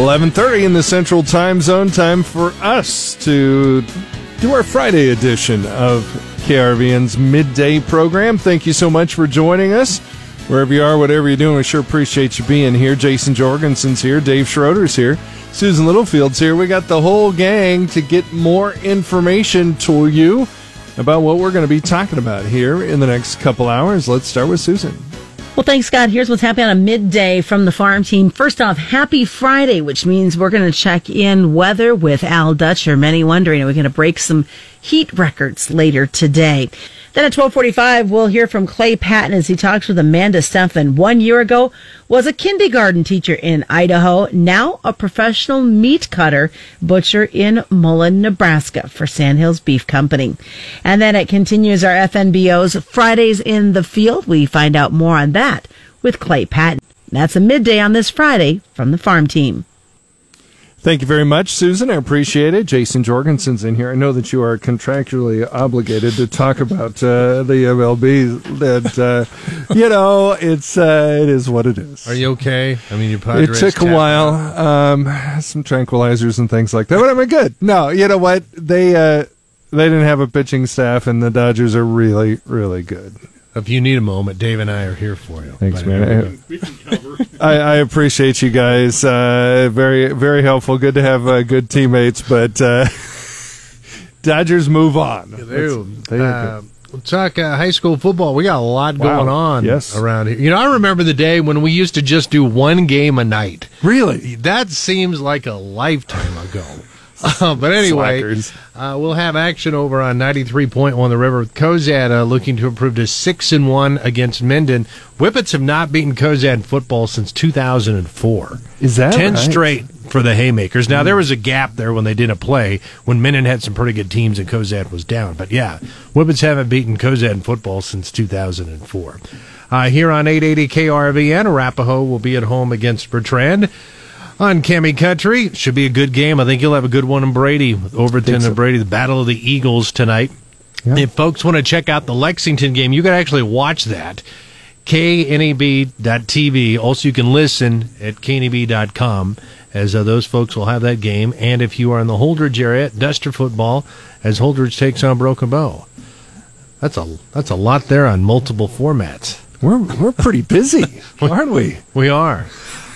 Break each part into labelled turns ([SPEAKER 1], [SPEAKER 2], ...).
[SPEAKER 1] 11:30 in the Central Time Zone. Time for us to do our Friday edition of KRVN's midday program. Thank you so much for joining us. Wherever you are, whatever you're doing, we sure appreciate you being here. Jason Jorgensen's here, Dave Schroeder's here, Susan Littlefield's here. We got the whole gang to get more information to you about what we're going to be talking about here in the next couple hours. Let's start with Susan.
[SPEAKER 2] Well, thanks, Scott. Here's what's happening on a midday from the farm team. First off, happy Friday, which means we're going to check in weather with Al Dutcher. Many wondering, are we going to break some heat records later today? Then at 1245, we'll hear from Clay Patton as he talks with Amanda Stefan. One year ago, was a kindergarten teacher in Idaho, now a professional meat cutter butcher in Mullen, Nebraska for Sandhills Beef Company. And then it continues our FNBO's Fridays in the Field. We find out more on that with Clay Patton. That's a midday on this Friday from the farm team.
[SPEAKER 1] Thank you very much, Susan. I appreciate it. Jason Jorgensen's in here. I know that you are contractually obligated to talk about uh, the MLB. That uh, you know, it's uh, it is what it is.
[SPEAKER 3] Are you okay? I mean, you
[SPEAKER 1] It took a while, um, some tranquilizers and things like that, but I'm good. No, you know what? They uh, they didn't have a pitching staff, and the Dodgers are really, really good.
[SPEAKER 3] If you need a moment, Dave and I are here for you.
[SPEAKER 1] Thanks, man. I, I, appreciate you guys. Uh, very, very helpful. Good to have uh, good teammates, but uh, Dodgers move on.
[SPEAKER 3] Uh, we'll talk uh, high school football. We got a lot wow. going on
[SPEAKER 1] yes.
[SPEAKER 3] around here. You know, I remember the day when we used to just do one game a night.
[SPEAKER 1] Really?
[SPEAKER 3] That seems like a lifetime ago. Uh, but anyway, uh, we'll have action over on 93.1 The River. Cozad uh, looking to improve to 6 and 1 against Minden. Whippets have not beaten Cozad football since 2004.
[SPEAKER 1] Is that
[SPEAKER 3] 10
[SPEAKER 1] right?
[SPEAKER 3] straight for the Haymakers. Now, mm. there was a gap there when they didn't play, when Minden had some pretty good teams and Cozad was down. But yeah, Whippets haven't beaten Cozad in football since 2004. Uh, here on 880 KRVN, Arapahoe will be at home against Bertrand on Cami Country. Should be a good game. I think you'll have a good one in Brady with Overton so. and Brady, the Battle of the Eagles tonight. Yeah. If folks want to check out the Lexington game, you can actually watch that. KNEB.TV. Also, you can listen at KNEB.com as uh, those folks will have that game. And if you are in the Holdrege area, Duster football as Holdrege takes on Broken Bow. That's a that's a lot there on multiple formats.
[SPEAKER 1] We're we're pretty busy, aren't we?
[SPEAKER 3] We are.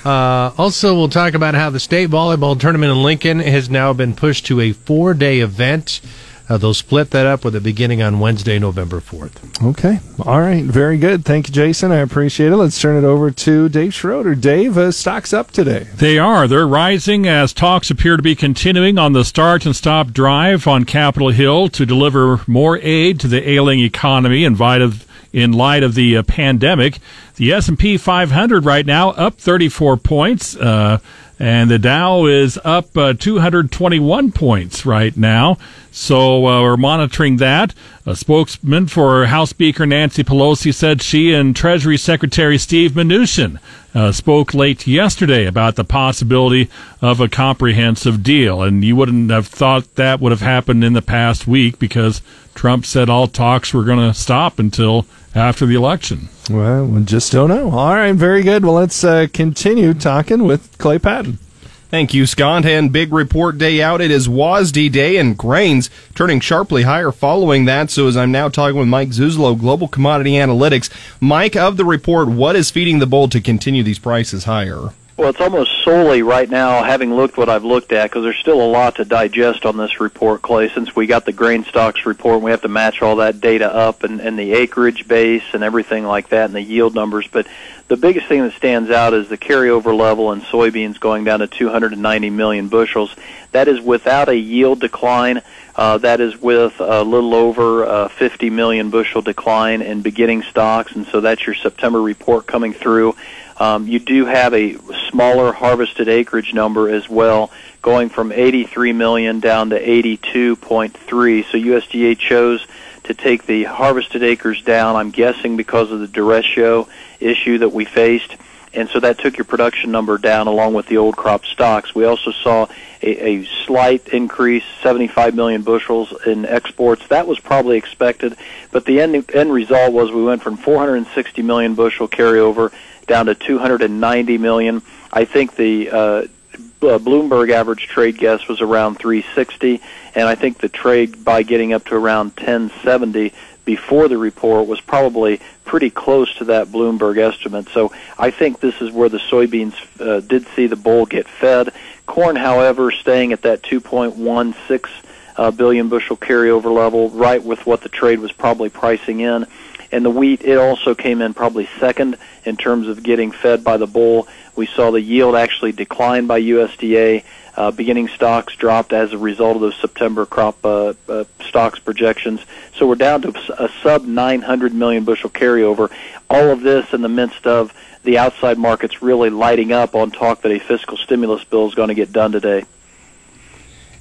[SPEAKER 3] Uh, also, we'll talk about how the state volleyball tournament in Lincoln has now been pushed to a four day event. Uh, they'll split that up with a beginning on Wednesday, November 4th.
[SPEAKER 1] Okay. All right. Very good. Thank you, Jason. I appreciate it. Let's turn it over to Dave Schroeder. Dave, uh, stocks up today.
[SPEAKER 4] They are. They're rising as talks appear to be continuing on the start and stop drive on Capitol Hill to deliver more aid to the ailing economy in light of, in light of the uh, pandemic. The S&P 500 right now up 34 points. Uh, and the Dow is up uh, 221 points right now. So uh, we're monitoring that. A spokesman for House Speaker Nancy Pelosi said she and Treasury Secretary Steve Mnuchin uh, spoke late yesterday about the possibility of a comprehensive deal. And you wouldn't have thought that would have happened in the past week because Trump said all talks were going to stop until after the election.
[SPEAKER 1] Well, we just don't know. All right, very good. Well, let's uh, continue talking with Clay Patton.
[SPEAKER 5] Thank you, Scott. And big report day out. It is WASDE day, and grains turning sharply higher following that. So, as I'm now talking with Mike Zuzolo, Global Commodity Analytics, Mike, of the report, what is feeding the bull to continue these prices higher?
[SPEAKER 6] Well, it's almost solely right now, having looked what I've looked at, because there's still a lot to digest on this report, Clay, since we got the grain stocks report and we have to match all that data up and, and the acreage base and everything like that and the yield numbers. But the biggest thing that stands out is the carryover level in soybeans going down to 290 million bushels. That is without a yield decline. Uh, that is with a little over uh, 50 million bushel decline in beginning stocks, and so that's your September report coming through. Um, you do have a smaller harvested acreage number as well, going from 83 million down to 82.3. So USDA chose to take the harvested acres down. I'm guessing because of the derecho issue that we faced. And so that took your production number down along with the old crop stocks. We also saw a, a slight increase, 75 million bushels in exports. That was probably expected, but the end, end result was we went from 460 million bushel carryover down to 290 million. I think the uh, uh, Bloomberg average trade guess was around 360, and I think the trade by getting up to around 1070 before the report was probably pretty close to that Bloomberg estimate. So I think this is where the soybeans uh, did see the bull get fed. Corn, however, staying at that 2.16 uh, billion bushel carryover level, right with what the trade was probably pricing in. And the wheat, it also came in probably second in terms of getting fed by the bull. We saw the yield actually decline by USDA. Uh, beginning stocks dropped as a result of those September crop uh, uh, stocks projections. So we're down to a sub 900 million bushel carryover. All of this in the midst of the outside markets really lighting up on talk that a fiscal stimulus bill is going to get done today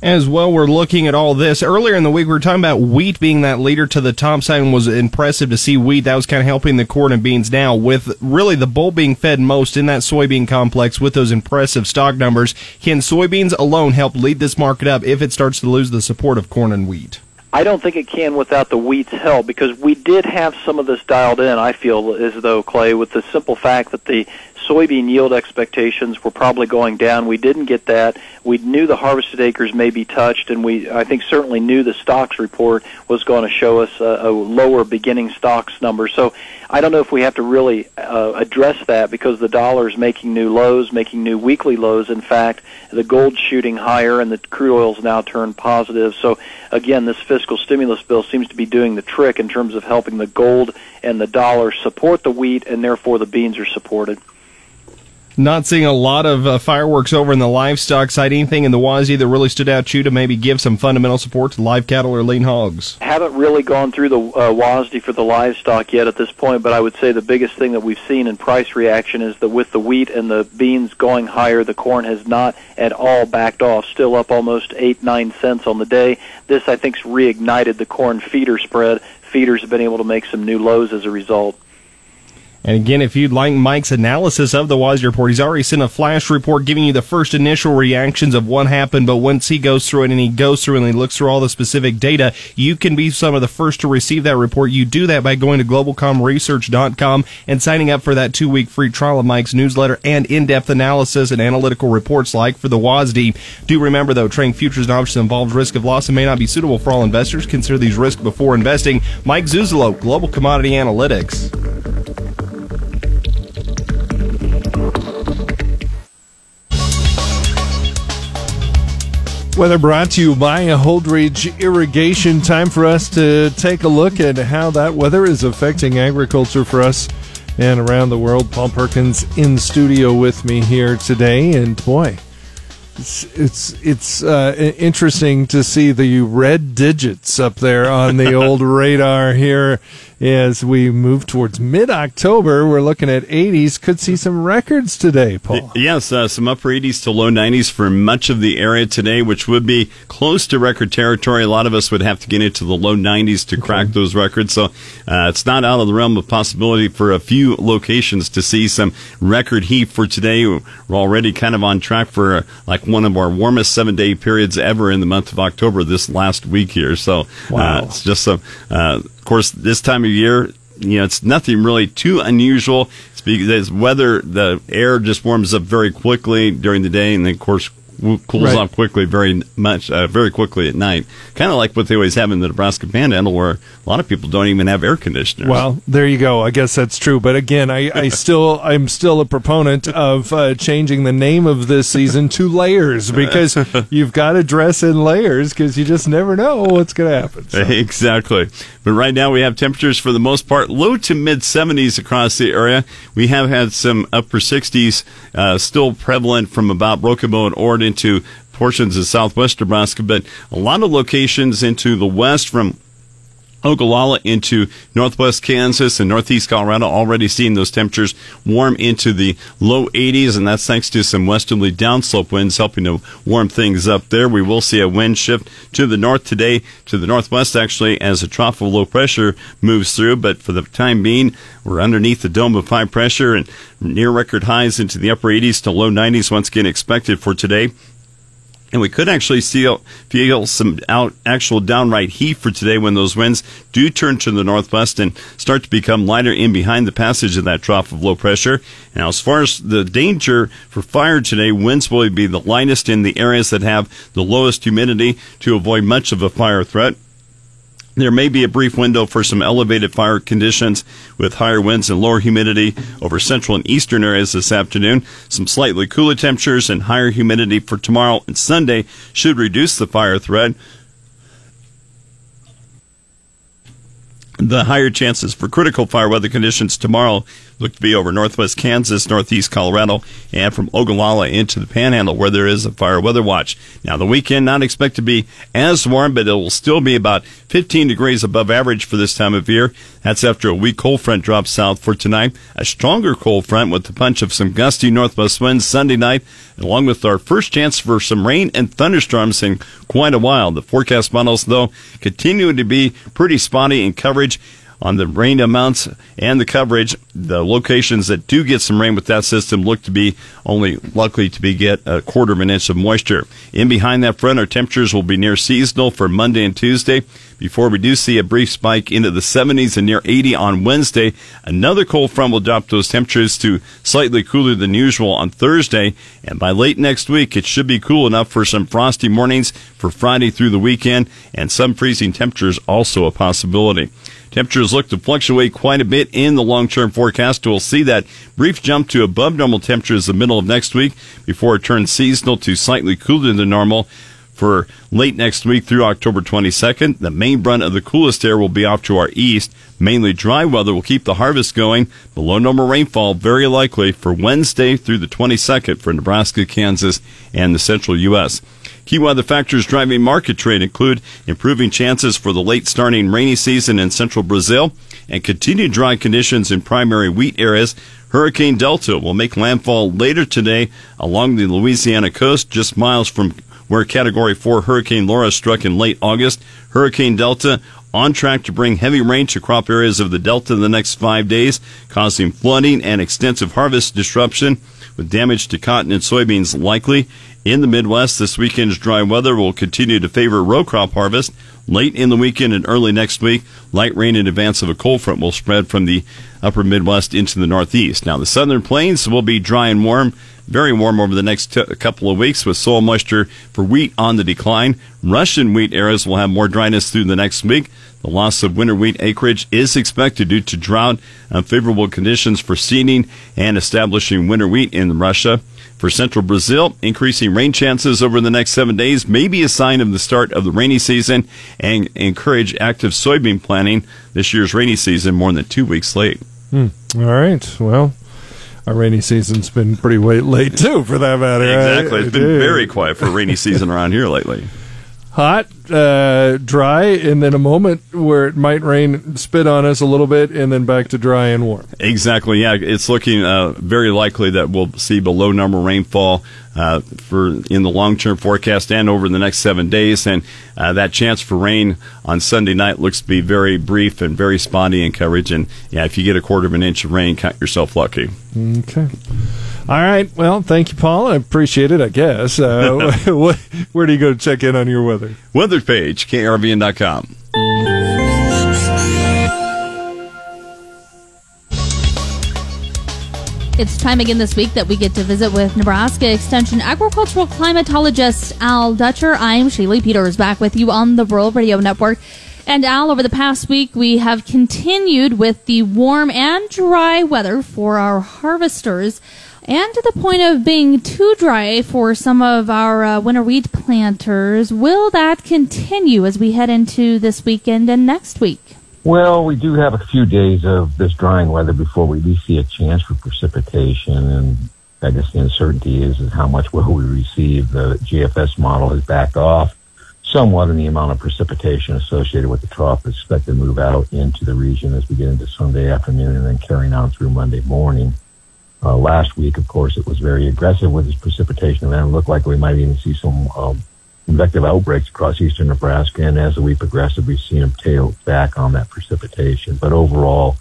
[SPEAKER 5] as well. We're looking at all this. Earlier in the week, we were talking about wheat being that leader to the top side and was impressive to see wheat. That was kind of helping the corn and beans now with really the bull being fed most in that soybean complex with those impressive stock numbers. Can soybeans alone help lead this market up if it starts to lose the support of corn and wheat?
[SPEAKER 6] I don't think it can without the wheat's help because we did have some of this dialed in, I feel as though, Clay, with the simple fact that the soybean yield expectations were probably going down. We didn't get that. We knew the harvested acres may be touched, and we, I think, certainly knew the stocks report was going to show us a, a lower beginning stocks number. So I don't know if we have to really uh, address that because the dollar is making new lows, making new weekly lows. In fact, the gold shooting higher, and the crude oil's now turned positive. So again, this fiscal stimulus bill seems to be doing the trick in terms of helping the gold and the dollar support the wheat, and therefore the beans are supported.
[SPEAKER 5] Not seeing a lot of uh, fireworks over in the livestock side. Anything in the WASDE that really stood out to you to maybe give some fundamental support to live cattle or lean hogs?
[SPEAKER 6] Haven't really gone through the uh, WASDE for the livestock yet at this point, but I would say the biggest thing that we've seen in price reaction is that with the wheat and the beans going higher, the corn has not at all backed off. Still up almost eight, nine cents on the day. This, I think, reignited the corn feeder spread. Feeders have been able to make some new lows as a result.
[SPEAKER 5] And again, if you'd like Mike's analysis of the WASDE report, he's already sent a flash report giving you the first initial reactions of what happened. But once he goes through it and he goes through and he looks through all the specific data, you can be some of the first to receive that report. You do that by going to globalcomresearch.com and signing up for that two week free trial of Mike's newsletter and in depth analysis and analytical reports like for the WASDE. Do remember though, trading futures and options involves risk of loss and may not be suitable for all investors. Consider these risks before investing. Mike Zuzolo, Global Commodity Analytics.
[SPEAKER 1] Weather brought to you by Holdrege Irrigation. Time for us to take a look at how that weather is affecting agriculture for us and around the world. Paul Perkins in studio with me here today, and boy, it's it's, it's uh, interesting to see the red digits up there on the old radar here as we move towards mid October. We're looking at 80s. Could see some records today, Paul.
[SPEAKER 7] Yes, uh, some upper 80s to low 90s for much of the area today, which would be close to record territory. A lot of us would have to get into the low 90s to crack okay. those records. So uh, it's not out of the realm of possibility for a few locations to see some record heat for today. We're already kind of on track for uh, like one of our warmest seven day periods ever in the month of October this last week here. So uh, wow. it's just some uh, of course, this time of year, you know, it's nothing really too unusual. It's because weather, the air just warms up very quickly during the day, and then, of course, cools right. off quickly, very much, uh, very quickly at night. Kind of like what they always have in the Nebraska Panhandle, where a lot of people don't even have air conditioners.
[SPEAKER 1] Well, there you go. I guess that's true. But again, I, I still, I'm still a proponent of uh, changing the name of this season to layers because you've got to dress in layers because you just never know what's going to happen.
[SPEAKER 7] So. Exactly. But right now we have temperatures for the most part low to mid 70s across the area. We have had some upper 60s uh, still prevalent from about Bow and Ord into portions of southwest Nebraska, but a lot of locations into the west from Ogallala into northwest Kansas and northeast Colorado already seeing those temperatures warm into the low 80s, and that's thanks to some westerly downslope winds helping to warm things up there. We will see a wind shift to the north today, to the northwest actually, as a trough of low pressure moves through, but for the time being, we're underneath the dome of high pressure and near record highs into the upper 80s to low 90s once again expected for today. And we could actually see feel some out, actual downright heat for today when those winds do turn to the northwest and start to become lighter in behind the passage of that trough of low pressure. Now, as far as the danger for fire today, winds will be the lightest in the areas that have the lowest humidity to avoid much of a fire threat. There may be a brief window for some elevated fire conditions with higher winds and lower humidity over central and eastern areas this afternoon. Some slightly cooler temperatures and higher humidity for tomorrow and Sunday should reduce the fire threat. The higher chances for critical fire weather conditions tomorrow look to be over northwest Kansas, northeast Colorado, and from Ogallala into the Panhandle, where there is a fire weather watch. Now, the weekend not expect to be as warm, but it will still be about 15 degrees above average for this time of year. That's after a weak cold front drops south for tonight. A stronger cold front with the punch of some gusty northwest winds Sunday night, along with our first chance for some rain and thunderstorms in quite a while. The forecast models, though, continue to be pretty spotty in coverage on the rain amounts and the coverage. The locations that do get some rain with that system look to be only likely to be get a quarter of an inch of moisture. In behind that front, our temperatures will be near seasonal for Monday and Tuesday before we do see a brief spike into the 70s and near 80 on Wednesday. Another cold front will drop those temperatures to slightly cooler than usual on Thursday. And by late next week, it should be cool enough for some frosty mornings for Friday through the weekend and some freezing temperatures also a possibility. Temperatures look to fluctuate quite a bit in the long term forecast. We'll see that brief jump to above normal temperatures the middle of next week before it turns seasonal to slightly cooler than normal for late next week through October 22nd. The main brunt of the coolest air will be off to our east. Mainly dry weather will keep the harvest going. Below normal rainfall very likely for Wednesday through the 22nd for Nebraska, Kansas, and the central U.S. Key weather factors driving market trade include improving chances for the late starting rainy season in central Brazil and continued dry conditions in primary wheat areas. Hurricane Delta will make landfall later today along the Louisiana coast, just miles from where Category 4 Hurricane Laura struck in late August. Hurricane Delta on track to bring heavy rain to crop areas of the Delta in the next five days, causing flooding and extensive harvest disruption with damage to cotton and soybeans likely. In the Midwest, this weekend's dry weather will continue to favor row crop harvest. Late in the weekend and early next week, light rain in advance of a cold front will spread from the upper Midwest into the Northeast. Now, the southern plains will be dry and warm, very warm over the next t- couple of weeks with soil moisture for wheat on the decline. Russian wheat areas will have more dryness through the next week. The loss of winter wheat acreage is expected due to drought, unfavorable conditions for seeding, and establishing winter wheat in Russia. For central Brazil, increasing rain chances over the next seven days may be a sign of the start of the rainy season and encourage active soybean planting. This year's rainy season more than two weeks late.
[SPEAKER 1] Hmm. All right. Well, our rainy season's been pretty late too, for that matter.
[SPEAKER 7] Exactly. It's been very quiet for rainy season around here lately
[SPEAKER 1] hot, uh, dry, and then a moment where it might rain, spit on us a little bit, and then back to dry and warm.
[SPEAKER 7] Exactly. Yeah, it's looking uh, very likely that we'll see below normal rainfall uh, for in the long term forecast and over the next seven days. And uh, that chance for rain on Sunday night looks to be very brief and very spotty in coverage. And yeah, if you get a quarter of an inch of rain, count yourself lucky.
[SPEAKER 1] Okay. All right. Well, thank you, Paul. I appreciate it, I guess. Uh, where do you go to check in on your weather?
[SPEAKER 7] Weather page, krvn.com.
[SPEAKER 8] It's time again this week that we get to visit with Nebraska Extension agricultural climatologist Al Dutcher. I'm Shaylee Peters back with you on the Rural Radio Network. And Al, over the past week, we have continued with the warm and dry weather for our harvesters and to the point of being too dry for some of our uh, winter wheat planters. Will that continue as we head into this weekend and next week?
[SPEAKER 9] Well, we do have a few days of this drying weather before we see a chance for precipitation, and I guess the uncertainty is, is how much will we receive. The GFS model has backed off somewhat in the amount of precipitation associated with the trough that's expected to move out into the region as we get into Sunday afternoon and then carrying on through Monday morning. Uh, last week, of course, it was very aggressive with its precipitation, and it looked like we might even see some um, convective outbreaks across eastern Nebraska, and as the week progressed, we've seen them tail back on that precipitation. But overall,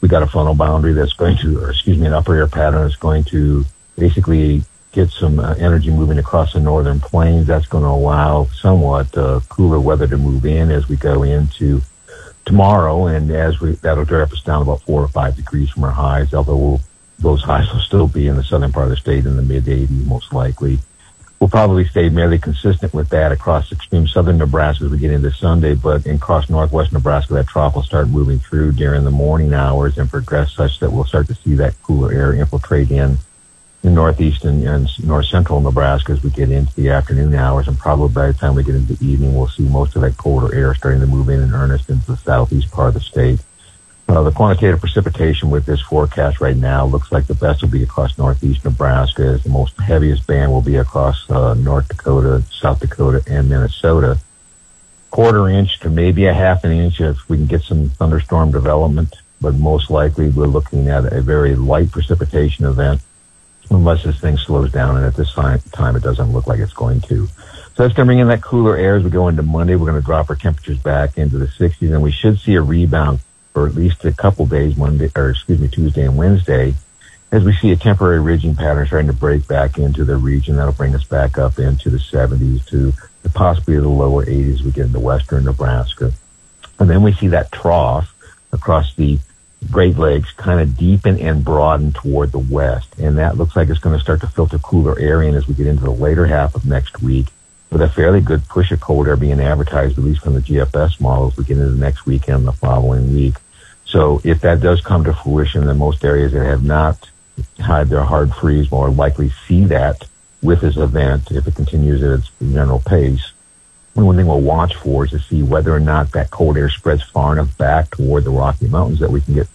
[SPEAKER 9] we got a frontal boundary that's going to, or excuse me, an upper air pattern that's going to basically get some uh, energy moving across the northern plains. That's going to allow somewhat uh, cooler weather to move in as we go into tomorrow, and as we that'll drop us down about four or five degrees from our highs. Although we'll, those highs will still be in the southern part of the state in the mid 80s, most likely. We'll probably stay merely consistent with that across extreme southern Nebraska as we get into Sunday, but across northwest Nebraska, that trough will start moving through during the morning hours and progress such that we'll start to see that cooler air infiltrate in in northeast and, and north central Nebraska as we get into the afternoon hours, and probably by the time we get into the evening, we'll see most of that colder air starting to move in in earnest into the southeast part of the state. Uh, the quantitative precipitation with this forecast right now looks like the best will be across northeast Nebraska. As the most heaviest band will be across uh, North Dakota, South Dakota, and Minnesota. Quarter inch to maybe a half an inch if we can get some thunderstorm development, but most likely we're looking at a very light precipitation event unless this thing slows down. And at this time, it doesn't look like it's going to. So that's going to bring in that cooler air as we go into Monday. We're going to drop our temperatures back into the 60s, and we should see a rebound for at least a couple days, Monday, or excuse me, Tuesday and Wednesday, as we see a temporary ridging pattern starting to break back into the region. That'll bring us back up into the 70s to the possibly the lower 80s we get into western Nebraska. And then we see that trough across the Great Lakes kind of deepen and broaden toward the west. And that looks like it's going to start to filter cooler air in as we get into the later half of next week with a fairly good push of cold air being advertised, at least from the GFS models, into the next weekend, the following week. So if that does come to fruition, then most areas that have not had their hard freeze will likely see that with this event if it continues at its general pace. One thing we'll watch for is to see whether or not that cold air spreads far enough back toward the Rocky Mountains that we can get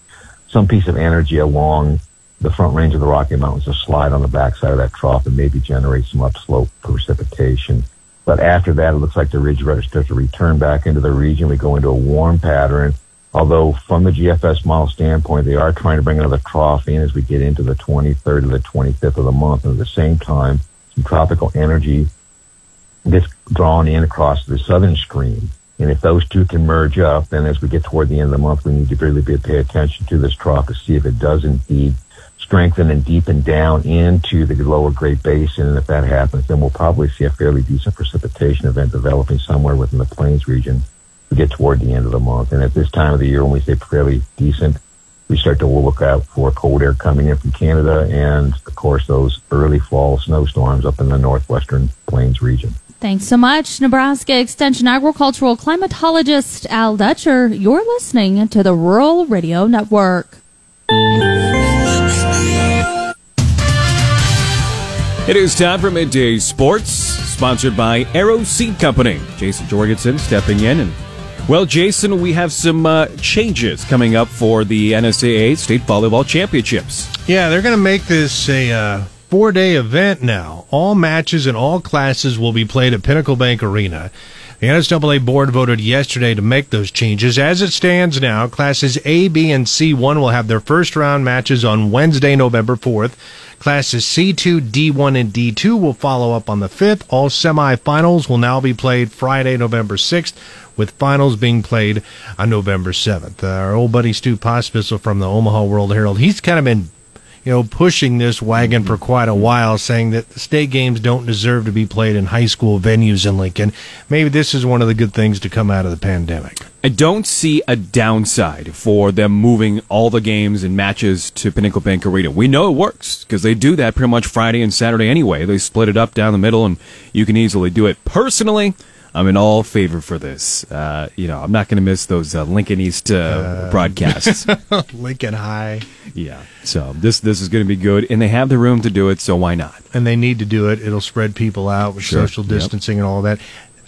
[SPEAKER 9] some piece of energy along the front range of the Rocky Mountains to slide on the backside of that trough and maybe generate some upslope precipitation. But after that, it looks like the ridge starts to return back into the region. We go into a warm pattern. Although from the GFS model standpoint, they are trying to bring another trough in as we get into the 23rd to the 25th of the month. And at the same time, some tropical energy gets drawn in across the southern stream. And if those two can merge up, then as we get toward the end of the month, we need to really pay attention to this trough to see if it does indeed strengthen and deepen down into the lower Great Basin. And if that happens, then we'll probably see a fairly decent precipitation event developing somewhere within the plains region we get toward the end of the month. And at this time of the year, when we say fairly decent, we start to look out for cold air coming in from Canada and, of course, those early fall snowstorms up in the northwestern plains region.
[SPEAKER 8] Thanks so much, Nebraska Extension agricultural climatologist Al Dutcher. You're listening to the Rural Radio Network.
[SPEAKER 10] It is time for midday sports, sponsored by Arrow Seed Company. Jason Jorgensen stepping in and well, Jason, we have some uh, changes coming up for the NSAA State Volleyball Championships.
[SPEAKER 3] Yeah, they're going to make this a uh, four day event now. All matches and all classes will be played at Pinnacle Bank Arena. The NSAA board voted yesterday to make those changes. As it stands now, classes A, B, and C1 will have their first round matches on Wednesday, November 4th. Classes C2, D1, and D2 will follow up on the 5th. All semifinals will now be played Friday, November 6th, with finals being played on November 7th. Uh, our old buddy Stu Pospisil from the Omaha World Herald, he's kind of been you know, pushing this wagon for quite a while, saying that state games don't deserve to be played in high school venues in Lincoln. Maybe this is one of the good things to come out of the pandemic.
[SPEAKER 10] I don't see a downside for them moving all the games and matches to Pinnacle Bank Arena. We know it works because they do that pretty much Friday and Saturday anyway. They split it up down the middle, and you can easily do it. Personally, I'm in all favor for this. Uh, you know, I'm not going to miss those uh, Lincoln East uh, uh broadcasts.
[SPEAKER 3] Lincoln High.
[SPEAKER 10] Yeah. So this this is going to be good, and they have the room to do it. So why not?
[SPEAKER 3] And they need to do it. It'll spread people out with sure. social distancing yep. and all that.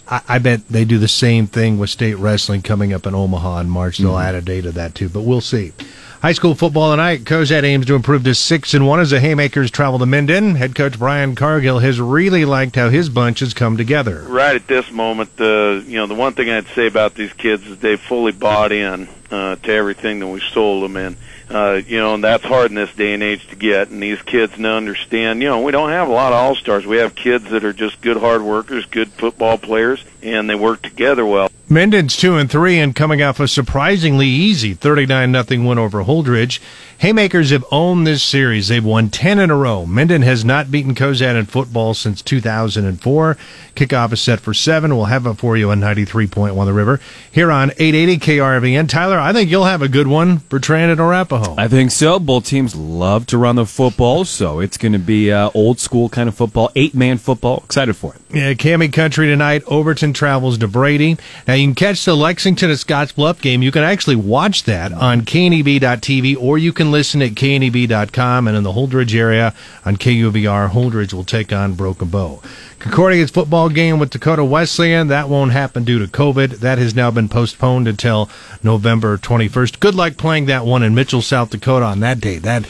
[SPEAKER 3] I, I, bet they do the same thing with state wrestling coming up in Omaha in March. They'll mm-hmm. add a date to that too, but we'll see. High school football tonight. Cozad aims to improve to six and one as the Haymakers travel to Minden. Head coach Brian Cargill has really liked how his bunch has come together.
[SPEAKER 11] Right at this moment, uh, you know, the one thing I'd say about these kids is they've fully bought in uh, to everything that we sold them in. Uh, you know, and that's hard in this day and age to get. And these kids to understand, you know, we don't have a lot of all stars. We have kids that are just good hard workers, good football players, and they work together well.
[SPEAKER 3] Minden's two and three and coming off a surprisingly easy 39 nothing win over Holdrege. Haymakers have owned this series. They've won 10 in a row. Minden has not beaten Cozad in football since 2004. Kickoff is set for 7. We'll have it for you on 93.1 The River here on 880 KRVN. Tyler, I think you'll have a good one for Trent and Arapahoe.
[SPEAKER 10] I think so. Both teams love to run the football, so it's going to be uh, old school kind of football, eight man football. Excited for it.
[SPEAKER 3] Yeah, Cami Country tonight. Overton travels to Brady. Now you can catch the Lexington and Scottsbluff game. You can actually watch that on kneb.tv or you can listen at kneb.com and in the Holdrege area on KUVR. Holdrege will take on Broken Bow. Concordia's football game with Dakota Wesleyan, that won't happen due to COVID. That has now been postponed until November 21st. Good luck playing that one in Mitchell, South Dakota on that day. That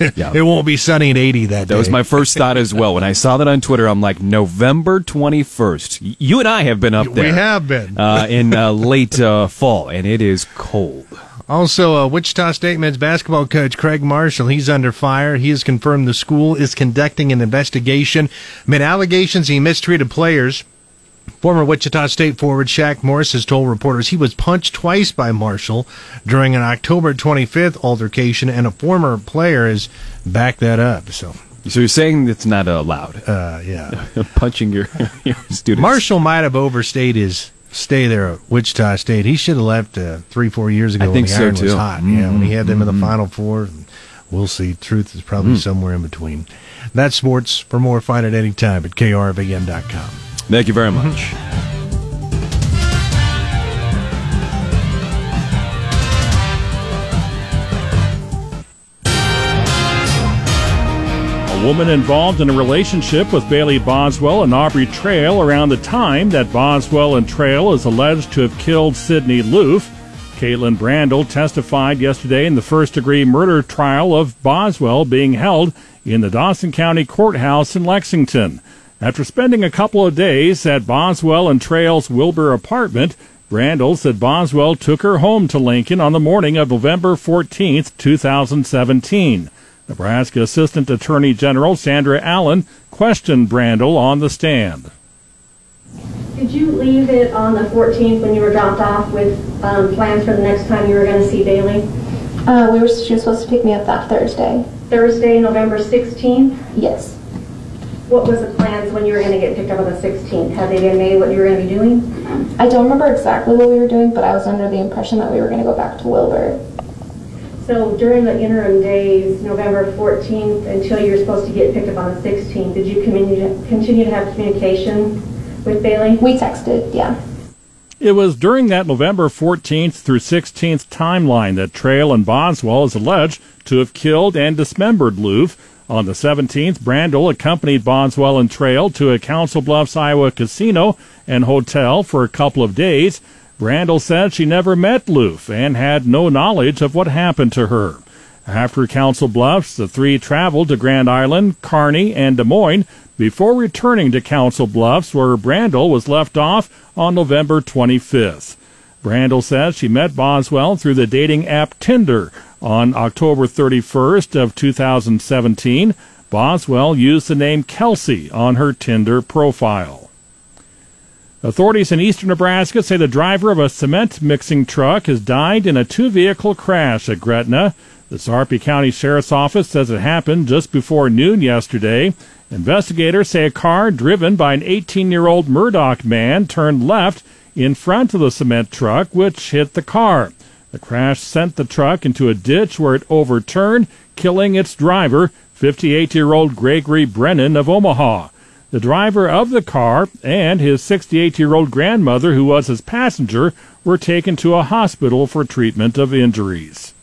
[SPEAKER 10] Yeah.
[SPEAKER 3] it won't be sunny and 80 that day.
[SPEAKER 10] That was my first thought as well. When I saw that on Twitter, I'm like, November 21st. You and I have been up there.
[SPEAKER 3] We have been.
[SPEAKER 10] Uh, in uh, late uh, fall, and it is cold.
[SPEAKER 3] Also, uh, Wichita State men's basketball coach Gregg Marshall, he's under fire. He has confirmed the school is conducting an investigation amid allegations he mistreated players. Former Wichita State forward Shaq Morris has told reporters he was punched twice by Marshall during an October 25th altercation, and a former player has backed that up. So,
[SPEAKER 10] So you're saying it's not allowed?
[SPEAKER 3] uh, yeah.
[SPEAKER 10] Punching your, your students.
[SPEAKER 3] Marshall might have overstayed his stay there at Wichita State. He should have left uh, three, four years ago
[SPEAKER 10] I
[SPEAKER 3] when
[SPEAKER 10] think
[SPEAKER 3] the
[SPEAKER 10] so,
[SPEAKER 3] iron was
[SPEAKER 10] too.
[SPEAKER 3] hot. Yeah, when he had them in
[SPEAKER 10] Mm-hmm.
[SPEAKER 3] the Final Four. We'll see. Truth is probably somewhere in between. That's sports. For more, find it anytime at krvn.com.
[SPEAKER 10] Thank you very much.
[SPEAKER 4] Woman involved in a relationship with Bailey Boswell and Aubrey Trail around the time that Boswell and Trail is alleged to have killed Sydney Loofe. Caitlin Brandel testified yesterday in the first degree murder trial of Boswell being held in the Dawson County Courthouse in Lexington. After spending a couple of days at Boswell and Trail's Wilber apartment, Brandel said Boswell took her home to Lincoln on the morning of November 14, 2017. Nebraska Assistant Attorney General Sandra Allen questioned Brandel on the stand.
[SPEAKER 12] Did you leave it on the 14th when you were dropped off with um, plans for the next time you were going to see Bailey?
[SPEAKER 13] Uh, we were, she was supposed to pick me up that Thursday.
[SPEAKER 12] Thursday, November 16th?
[SPEAKER 13] Yes.
[SPEAKER 12] What was the plans when you were going to get picked up on the 16th? Had they been made what you were going to be doing?
[SPEAKER 13] I don't remember exactly what we were doing, but I was under the impression that we were going to go back to Wilber.
[SPEAKER 12] So during the interim days, November 14th until you were supposed to get picked up on the 16th, did you continue continue to have communication with Bailey?
[SPEAKER 13] We texted, yeah.
[SPEAKER 4] It was during that November 14th through 16th timeline that Trail and Boswell is alleged to have killed and dismembered Loofe. On the 17th, Brandel accompanied Boswell and Trail to a Council Bluffs, Iowa casino and hotel for a couple of days. Brandel said she never met Loofe and had no knowledge of what happened to her. After Council Bluffs, the three traveled to Grand Island, Kearney, and Des Moines before returning to Council Bluffs, where Brandel was left off on November 25th. Brandel says she met Boswell through the dating app Tinder on October 31st of 2017. Boswell used the name Kelsey on her Tinder profile. Authorities in eastern Nebraska say the driver of a cement mixing truck has died in a two vehicle crash at Gretna. The Sarpy County Sheriff's Office says it happened just before noon yesterday. Investigators say a car driven by an 18 year old Murdock man turned left in front of the cement truck, which hit the car. The crash sent the truck into a ditch where it overturned, killing its driver, 58 year old Gregory Brennan of Omaha. The driver of the car and his 68 year old grandmother, who was his passenger, were taken to a hospital for treatment of injuries.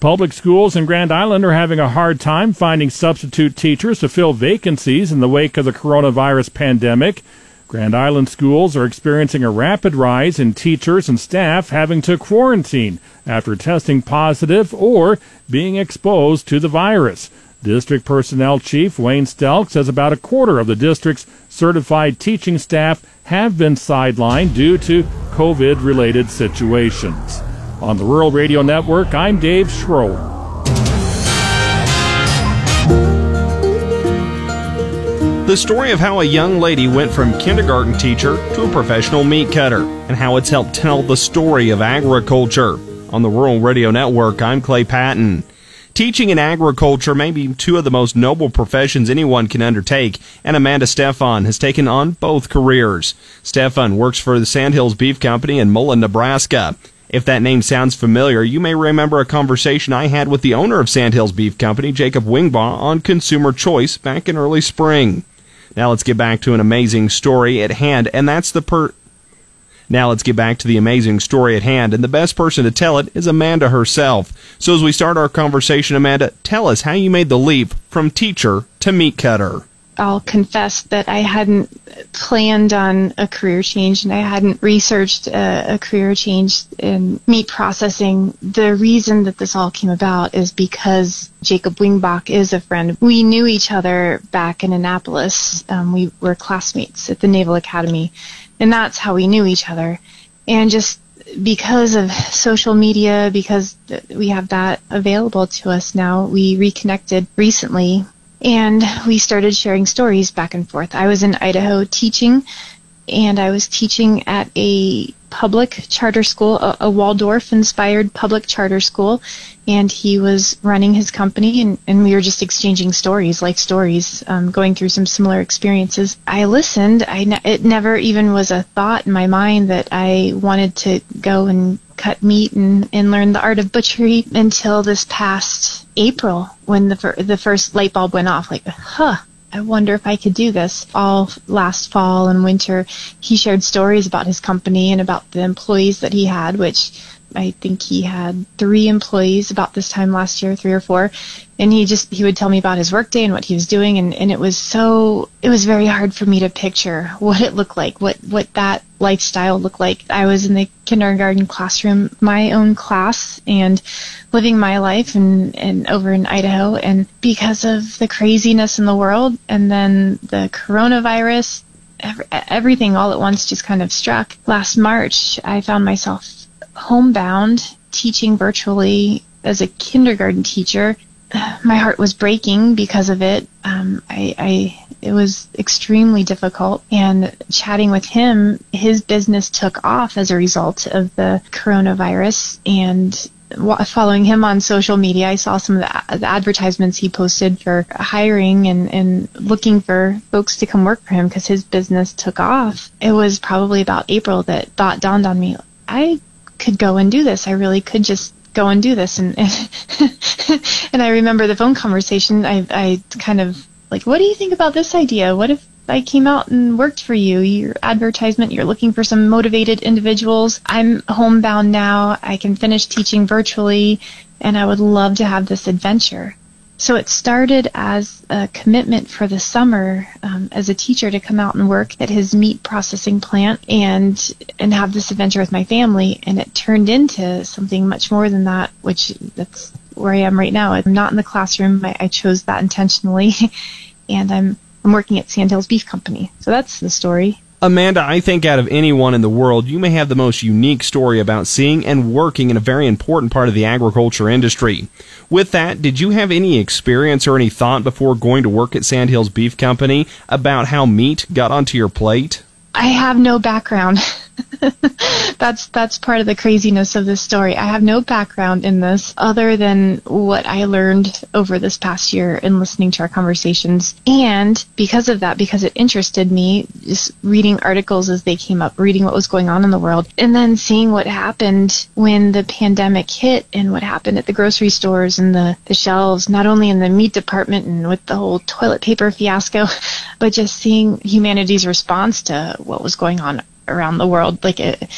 [SPEAKER 4] Public schools in Grand Island are having a hard time finding substitute teachers to fill vacancies in the wake of the coronavirus pandemic. Grand Island schools are experiencing a rapid rise in teachers and staff having to quarantine after testing positive or being exposed to the virus. District Personnel Chief Wayne Stelk says about a quarter of the district's certified teaching staff have been sidelined due to COVID related situations. On the Rural Radio Network, I'm Dave Schroer.
[SPEAKER 7] The
[SPEAKER 5] story of how a young lady went from kindergarten teacher to a professional meat cutter, and how it's helped tell the story of agriculture. On the Rural Radio Network, I'm Clay Patton. Teaching and agriculture may be two of the most noble professions anyone can undertake, and Amanda Stefan has taken on both careers. Stefan works for the Sandhills Beef Company in Mullen, Nebraska. If that name sounds familiar, you may remember a conversation I had with the owner of Sandhills Beef Company, Jacob Wingbaugh, on consumer choice back in early spring. Now let's get back to an amazing story at hand, and that's the per. Now let's get back to the amazing story at hand, and the best person to tell it is Amanda herself. So as we start our conversation, Amanda, tell us how you made the leap from teacher to meat cutter.
[SPEAKER 14] I'll confess that I hadn't planned on a career change and I hadn't researched a, a, career change in meat processing. The reason that this all came about is because Jacob Wingbach is a friend. We knew each other back in Annapolis. Um, we were classmates at the Naval Academy, and that's how we knew each other. And just because of social media, because we have that available to us now, we reconnected recently and we started sharing stories back and forth. I was in Idaho teaching, and I was teaching at a public charter school, a, a Waldorf inspired public charter school, and he was running his company, and, and we were just exchanging stories, like stories, um, going through some similar experiences. I listened. I ne- it never even was a thought in my mind that I wanted to go and cut meat and, and learn the art of butchery until this past April when the, fir- the first light bulb went off. Like, huh, I wonder if I could do this. All last fall and winter, he shared stories about his company and about the employees that he had, which I think he had three employees about this time last year, three or four. And he just, he would tell me about his workday and what he was doing. And, and it was so, it was very hard for me to picture what it looked like, what, what that lifestyle looked like. I was in the kindergarten classroom, my own class, and living my life and, and over in Idaho. And because of the craziness in the world and then the coronavirus, everything all at once just kind of struck. Last March, I found myself homebound, teaching virtually as a kindergarten teacher. My heart was breaking because of it. Um, I, I, it was extremely difficult. And chatting with him, his business took off as a result of the coronavirus. And following him on social media, I saw some of the, advertisements he posted for hiring and, and looking for folks to come work for him because his business took off. It was probably about April that thought dawned on me. I could go and do this. I really could just go and do this. And and I remember the phone conversation. I I kind of like, what do you think about this idea? What if I came out and worked for you? Your advertisement. You're looking for some motivated individuals. I'm homebound now. I can finish teaching virtually, and I would love to have this adventure. So it started as a commitment for the summer um, as a teacher to come out and work at his meat processing plant and and have this adventure with my family, and it turned into something much more than that, which that's where I am right now. I'm not in the classroom. I, I chose that intentionally, and I'm I'm working at Sandhills Beef Company. So that's the story.
[SPEAKER 5] Amanda, I think out of anyone in the world, you may have the most unique story about seeing and working in a very important part of the agriculture industry. With that, did you have any experience or any thought before going to work at Sandhills Beef Company about how meat got onto your plate?
[SPEAKER 14] I have no background. that's that's part of the craziness of this story. I have no background in this other than what I learned over this past year in listening to our conversations. And because of that, because it interested me, just reading articles as they came up, reading what was going on in the world, and then seeing what happened when the pandemic hit and what happened at the grocery stores and the, the shelves, not only in the meat department and with the whole toilet paper fiasco, but just seeing humanity's response to what was going on around the world. Like it,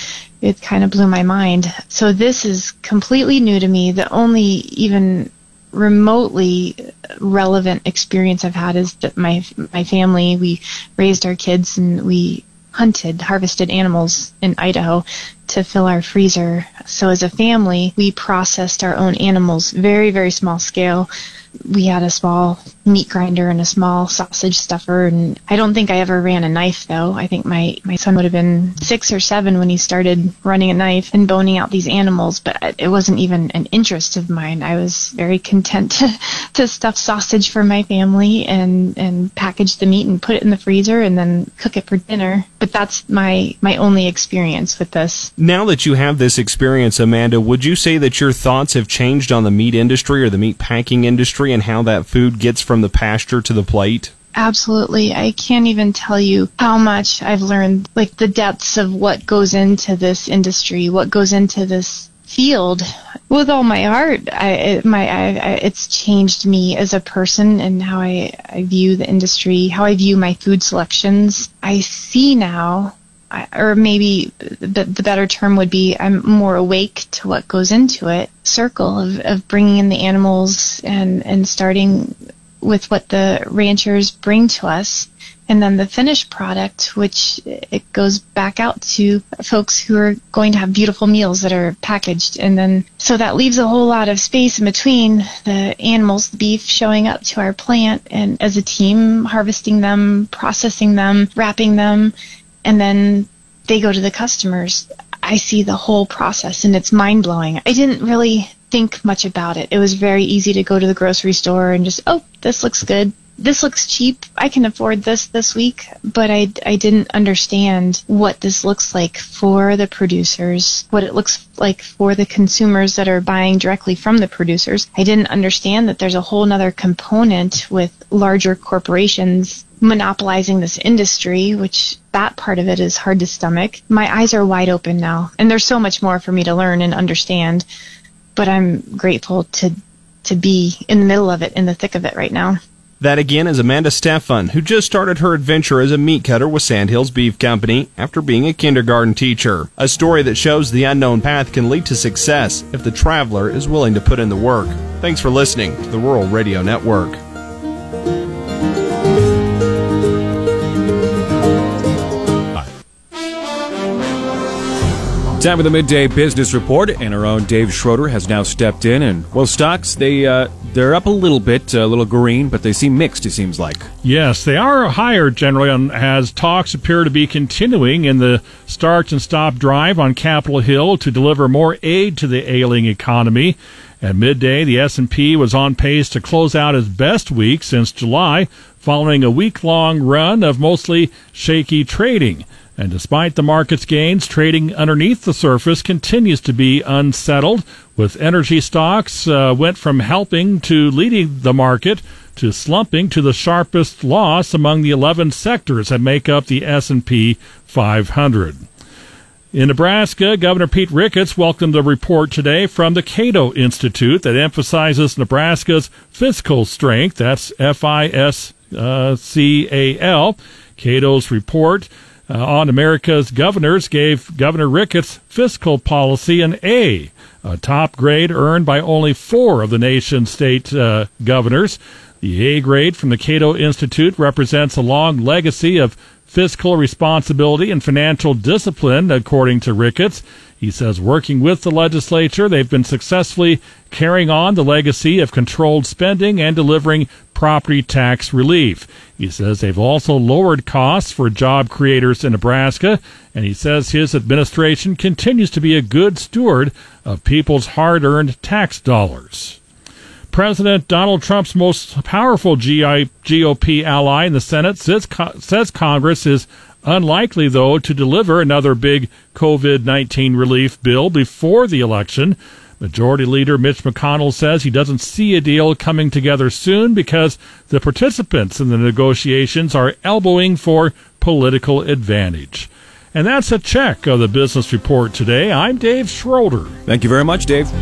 [SPEAKER 14] it kind of blew my mind. So this is completely new to me. The only even remotely relevant experience I've had is that my my family we raised our kids and we hunted, harvested animals in Idaho to fill our freezer. So as a family, we processed our own animals, very very small scale. We had a small meat grinder and a small sausage stuffer. And I don't think I ever ran a knife though. I think my, my son would have been six or seven when he started running a knife and boning out these animals, but it wasn't even an interest of mine. I was very content to, to stuff sausage for my family and, and package the meat and put it in the freezer and then cook it for dinner. But that's my, my only experience with this.
[SPEAKER 5] Now that you have this experience, Amanda, would you say that your thoughts have changed on the meat industry or the meat packing industry and how that food gets from the pasture to the plate?
[SPEAKER 14] Absolutely. I can't even tell you how much I've learned, like the depths of what goes into this industry, what goes into this field. With all my heart, I, it, my, I, I, it's changed me as a person and how I, I view the industry, how I view my food selections. I see now or maybe the, the better term would be I'm more awake to what goes into it. Circle of, of bringing in the animals and, and starting with what the ranchers bring to us and then the finished product, which it goes back out to folks who are going to have beautiful meals that are packaged. And then, so that leaves a whole lot of space in between the animals, the beef showing up to our plant and as a team, harvesting them, processing them, wrapping them, and then they go to the customers. I see the whole process and it's mind blowing. I didn't really think much about it. It was very easy to go to the grocery store and just, oh, this looks good. This looks cheap. I can afford this this week. But I, I didn't understand what this looks like for the producers, what it looks like for the consumers that are buying directly from the producers. I didn't understand that there's a whole other component with larger corporations monopolizing this industry, which that part of it is hard to stomach. My eyes are wide open now, and there's so much more for me to learn and understand. But I'm grateful to to be in the middle of it, in the thick of it right now.
[SPEAKER 5] That again is Amanda Stefan, who just started her adventure as a meat cutter with Sandhills Beef Company after being a kindergarten teacher. A story that shows the unknown path can lead to success if the traveler is willing to put in the work. Thanks for listening to the Rural Radio Network.
[SPEAKER 10] Time for the midday business report, and our own Dave Schroeder has now stepped in. And well, stocks they uh, they're up a little bit, a little green, but they seem mixed. It seems like.
[SPEAKER 4] Yes, they are higher generally, on, as talks appear to be continuing in the start and stop drive on Capitol Hill to deliver more aid to the ailing economy. At midday, the S&P was on pace to close out its best week since July, following a week-long run of mostly shaky trading. And despite the market's gains, trading underneath the surface continues to be unsettled, with energy stocks uh, went from helping to leading the market to slumping to the sharpest loss among the 11 sectors that make up the S&P 500. In Nebraska, Governor Pete Ricketts welcomed a report today from the Cato Institute that emphasizes Nebraska's fiscal strength. That's F I S C A L. Cato's report uh, on America's governors gave Governor Ricketts' fiscal policy an A, a top grade earned by only four of the nation's state uh, governors. The A grade from the Cato Institute represents a long legacy of fiscal responsibility and financial discipline, according to Ricketts. He says working with the legislature, they've been successfully carrying on the legacy of controlled spending and delivering property tax relief. He says they've also lowered costs for job creators in Nebraska, and he says his administration continues to be a good steward of people's hard earned tax dollars. President Donald Trump's most powerful GOP ally in the Senate says, says Congress is Unlikely, though, to deliver another big COVID 19 relief bill before the election. Majority Leader Mitch McConnell says he doesn't see a deal coming together soon because the participants in the negotiations are elbowing for political advantage. And that's a check of the business report today. I'm Dave Schroeder.
[SPEAKER 10] Thank you very much, Dave.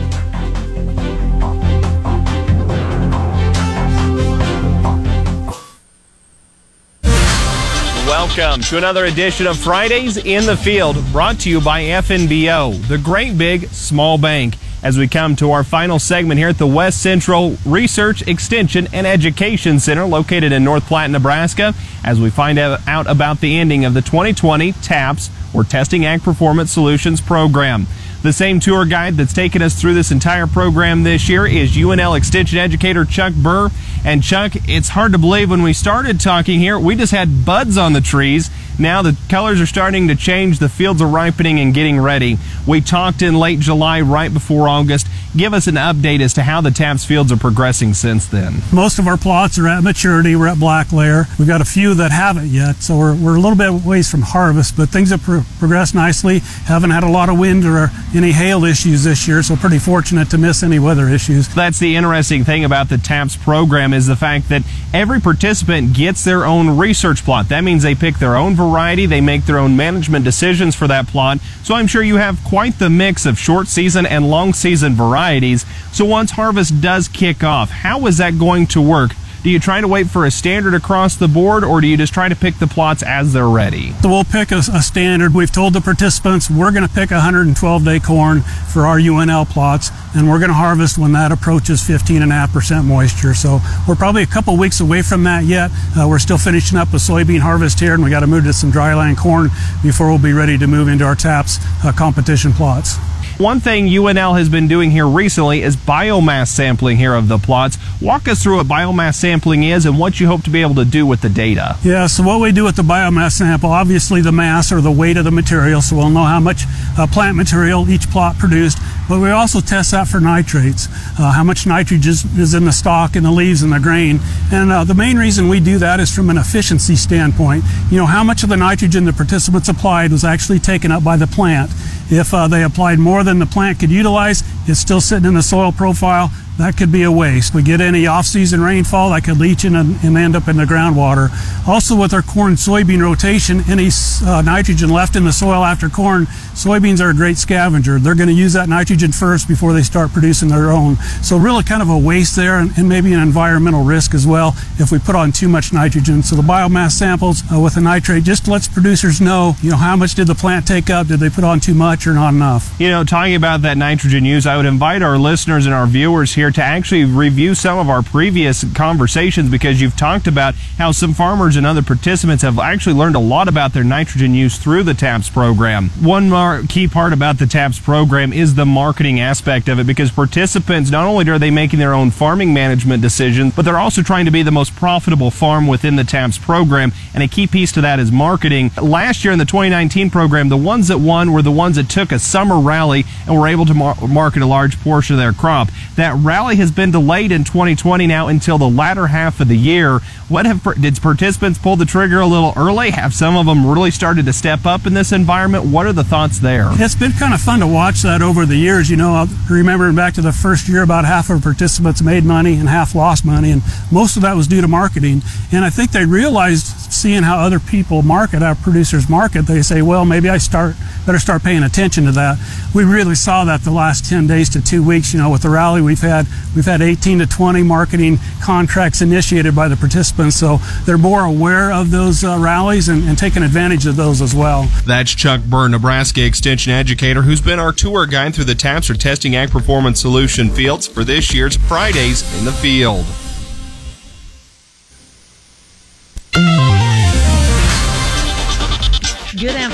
[SPEAKER 5] Welcome to another edition of Fridays in the Field, brought to you by FNBO, the great big small bank. As we come to our final segment here at the West Central Research, Extension, and Education Center located in North Platte, Nebraska, as we find out about the ending of the 2020 TAPS or Testing Ag Performance Solutions program. The same tour guide that's taken us through this entire program this year is UNL Extension Educator Chuck Burr. And Chuck, it's hard to believe when we started talking here, we just had buds on the trees. Now the colors are starting to change, the fields are ripening and getting ready. We talked in late July, right before August. Give us an update as to how the TAPS fields are progressing since then.
[SPEAKER 15] Most of our plots are at maturity. We're at black layer. We've got a few that haven't yet, so we're, we're a little bit ways from harvest, but things have pro- progressed nicely. Haven't had a lot of wind or any hail issues this year, so pretty fortunate to miss any weather issues.
[SPEAKER 5] That's the interesting thing about the TAPS program is the fact that every participant gets their own research plot. That means they pick their own variety, they make their own management decisions for that plot. So I'm sure you have quite the mix of short season and long season varieties. So once harvest does kick off, how is that going to work? Do you try to wait for a standard across the board, or do you just try to pick the plots as they're ready?
[SPEAKER 15] So we'll pick a, a standard. We've told the participants we're going to pick 112 day corn for our UNL plots, and we're going to harvest when that approaches 15.5% moisture. So we're probably a couple weeks away from that yet. Uh, we're still finishing up a soybean harvest here, and we got to move to some dryland corn before we'll be ready to move into our TAPS uh, competition plots.
[SPEAKER 5] One thing UNL has been doing here recently is biomass sampling here of the plots. Walk us through what biomass sampling is and what you hope to be able to do with the data.
[SPEAKER 15] Yeah, so what we do with the biomass sample, obviously the mass or the weight of the material, so we'll know how much uh, plant material each plot produced, but we also test that for nitrates, uh, how much nitrogen is in the stalk and the leaves and the grain. And uh, the main reason we do that is from an efficiency standpoint. You know, how much of the nitrogen the participants applied was actually taken up by the plant. If uh, they applied more than the plant could utilize, it's still sitting in the soil profile. That could be a waste. We get any off-season rainfall that could leach in and, end up in the groundwater. Also, with our corn soybean rotation, any uh, nitrogen left in the soil after corn, soybeans are a great scavenger. They're going to use that nitrogen first before they start producing their own. So, really, kind of a waste there, and, and maybe an environmental risk as well if we put on too much nitrogen. So, the biomass samples uh, with the nitrate just lets producers know, you know, how much did the plant take up? Did they put on too much or not enough?
[SPEAKER 5] You know, talking about that nitrogen use, I would invite our listeners and our viewers here to actually review some of our previous conversations because you've talked about how some farmers and other participants have actually learned a lot about their nitrogen use through the TAPS program. One more key part about the TAPS program is the marketing aspect of it because participants not only are they making their own farming management decisions, but they're also trying to be the most profitable farm within the TAPS program. And a key piece to that is marketing. Last year in the 2019 program, the ones that won were the ones that took a summer rally and were able to mar- market a large portion of their crop. That rally has been delayed in 2020 now until the latter half of the year. What have did participants pull the trigger a little early? Have some of them really started to step up in this environment? What are the thoughts there?
[SPEAKER 15] It's been kind of fun to watch that over the years. You know, remembering back to the first year, about half of participants made money and half lost money, and most of that was due to marketing. And I think they realized, seeing how other people market, our producers market, they say, well, maybe I start better start paying attention to that. We really saw that the last 10 days to two weeks. You know, with the rally, we've had we've had 18 to 20 marketing contracts initiated by the participants, so they're more aware of those uh, rallies and, and taking advantage of those as well.
[SPEAKER 5] That's Chuck Burr, Nebraska Extension Educator, who's been our tour guide through the TAPS for testing ag performance solution fields for this year's Fridays in the Field.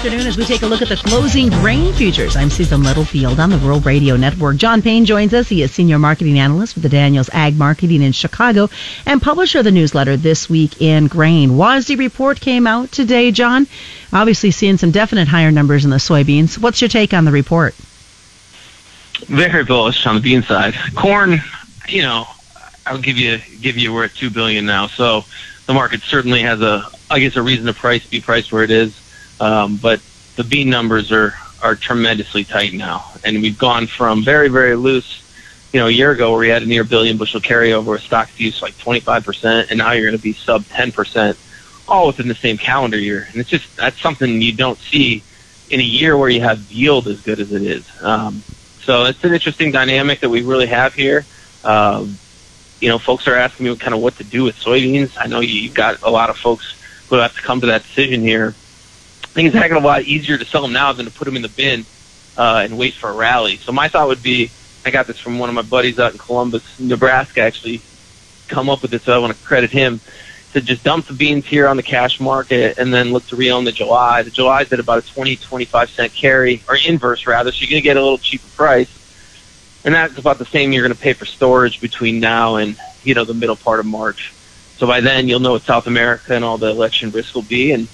[SPEAKER 2] Afternoon as we take a look at the closing grain futures. I'm Susan Littlefield on the Rural Radio Network. John Payne joins us. He is Senior Marketing Analyst with the Daniels Ag Marketing in Chicago and publisher of the newsletter This Week in Grain. WASDE report came out today, John. Obviously seeing some definite higher numbers in the soybeans. What's your take on the report?
[SPEAKER 16] Very bullish on the bean side. Corn, you know, I'll give you give you we're at two billion now, so the market certainly has a I guess a reason to price be priced where it is. Um, but the bean numbers are are tremendously tight now, and we've gone from very very loose, you know, a year ago where we had a near billion bushel carryover with stocks use like 25 percent, and now you're going to be sub 10 percent, all within the same calendar year, and it's just that's something you don't see in a year where you have yield as good as it is. Um, so it's an interesting dynamic that we really have here. Um, you know, folks are asking me kind of what to do with soybeans. I know you've got a lot of folks who have to come to that decision here. I think it's a heck of a lot easier to sell them now than to put them in the bin uh, and wait for a rally. So my thought would be, I got this from one of my buddies out in Columbus, Nebraska, actually come up with it, so I want to credit him. to just dump the beans here on the cash market and then look to re-own the July. The July's at about a 20, 25 cent carry, or inverse rather, so you're going to get a little cheaper price. And that's about the same you're going to pay for storage between now and, you know, the middle part of March. So by then you'll know what South America and all the election risk will be and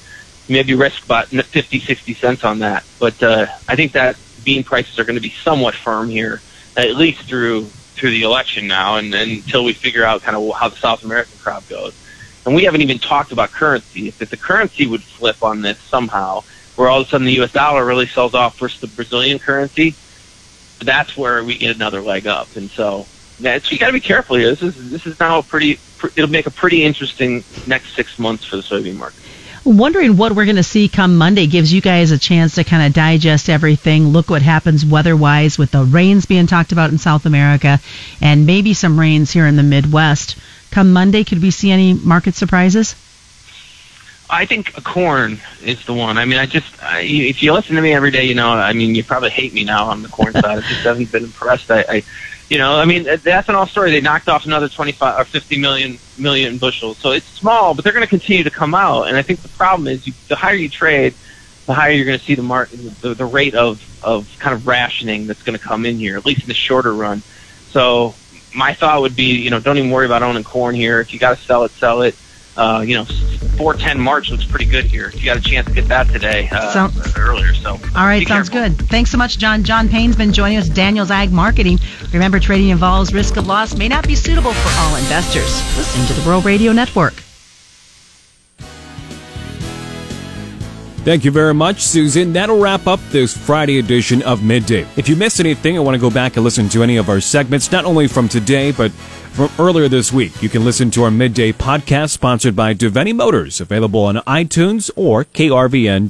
[SPEAKER 16] maybe risk about 50, 60 cents on that. But, uh, I think that bean prices are going to be somewhat firm here, at least through, through the election now and, and until we figure out kind of how the South American crop goes. And we haven't even talked about currency. If, if the currency would flip on this somehow, where all of a sudden the U.S. dollar really sells off versus the Brazilian currency, that's where we get another leg up. And so, yeah, you got to be careful here. This is this is now a pretty. pr- It'll make a pretty interesting next six months for the soybean market.
[SPEAKER 2] Wondering what we're going to see come Monday gives you guys a chance to kind of digest everything, look what happens weather-wise with the rains being talked about in South America, and maybe some rains here in the Midwest. Come Monday, could we see any market surprises?
[SPEAKER 16] I think corn is the one. I mean, I just I, if you listen to me every day, you know, I mean, you probably hate me now on the corn side. I just haven't been impressed. I, I you know, I mean, the ethanol story. They knocked off another 25 or 50 million million bushels, so it's small, but they're going to continue to come out. And I think the problem is, you, the higher you trade, the higher you're going to see the market, the, the rate of of kind of rationing that's going to come in here, at least in the shorter run. So my thought would be, you know, don't even worry about owning corn here. If you got to sell it, sell it. Uh, you know, 410 March looks pretty good here. If you got a chance to get that today, uh,
[SPEAKER 2] Sound-
[SPEAKER 16] earlier. So
[SPEAKER 2] All right, sounds
[SPEAKER 16] careful.
[SPEAKER 2] good. Thanks so much, John. John Payne's been joining us, Daniel's Ag Marketing. Remember, trading involves risk of loss, may not be suitable for all investors. Listen to the Rural Radio Network.
[SPEAKER 10] Thank you very much, Susan. That'll wrap up this Friday edition of Midday. If you missed anything, I want to go back and listen to any of our segments, not only from today, but from earlier this week. You can listen to our Midday podcast sponsored by Deveni Motors, available on iTunes or krvn.com.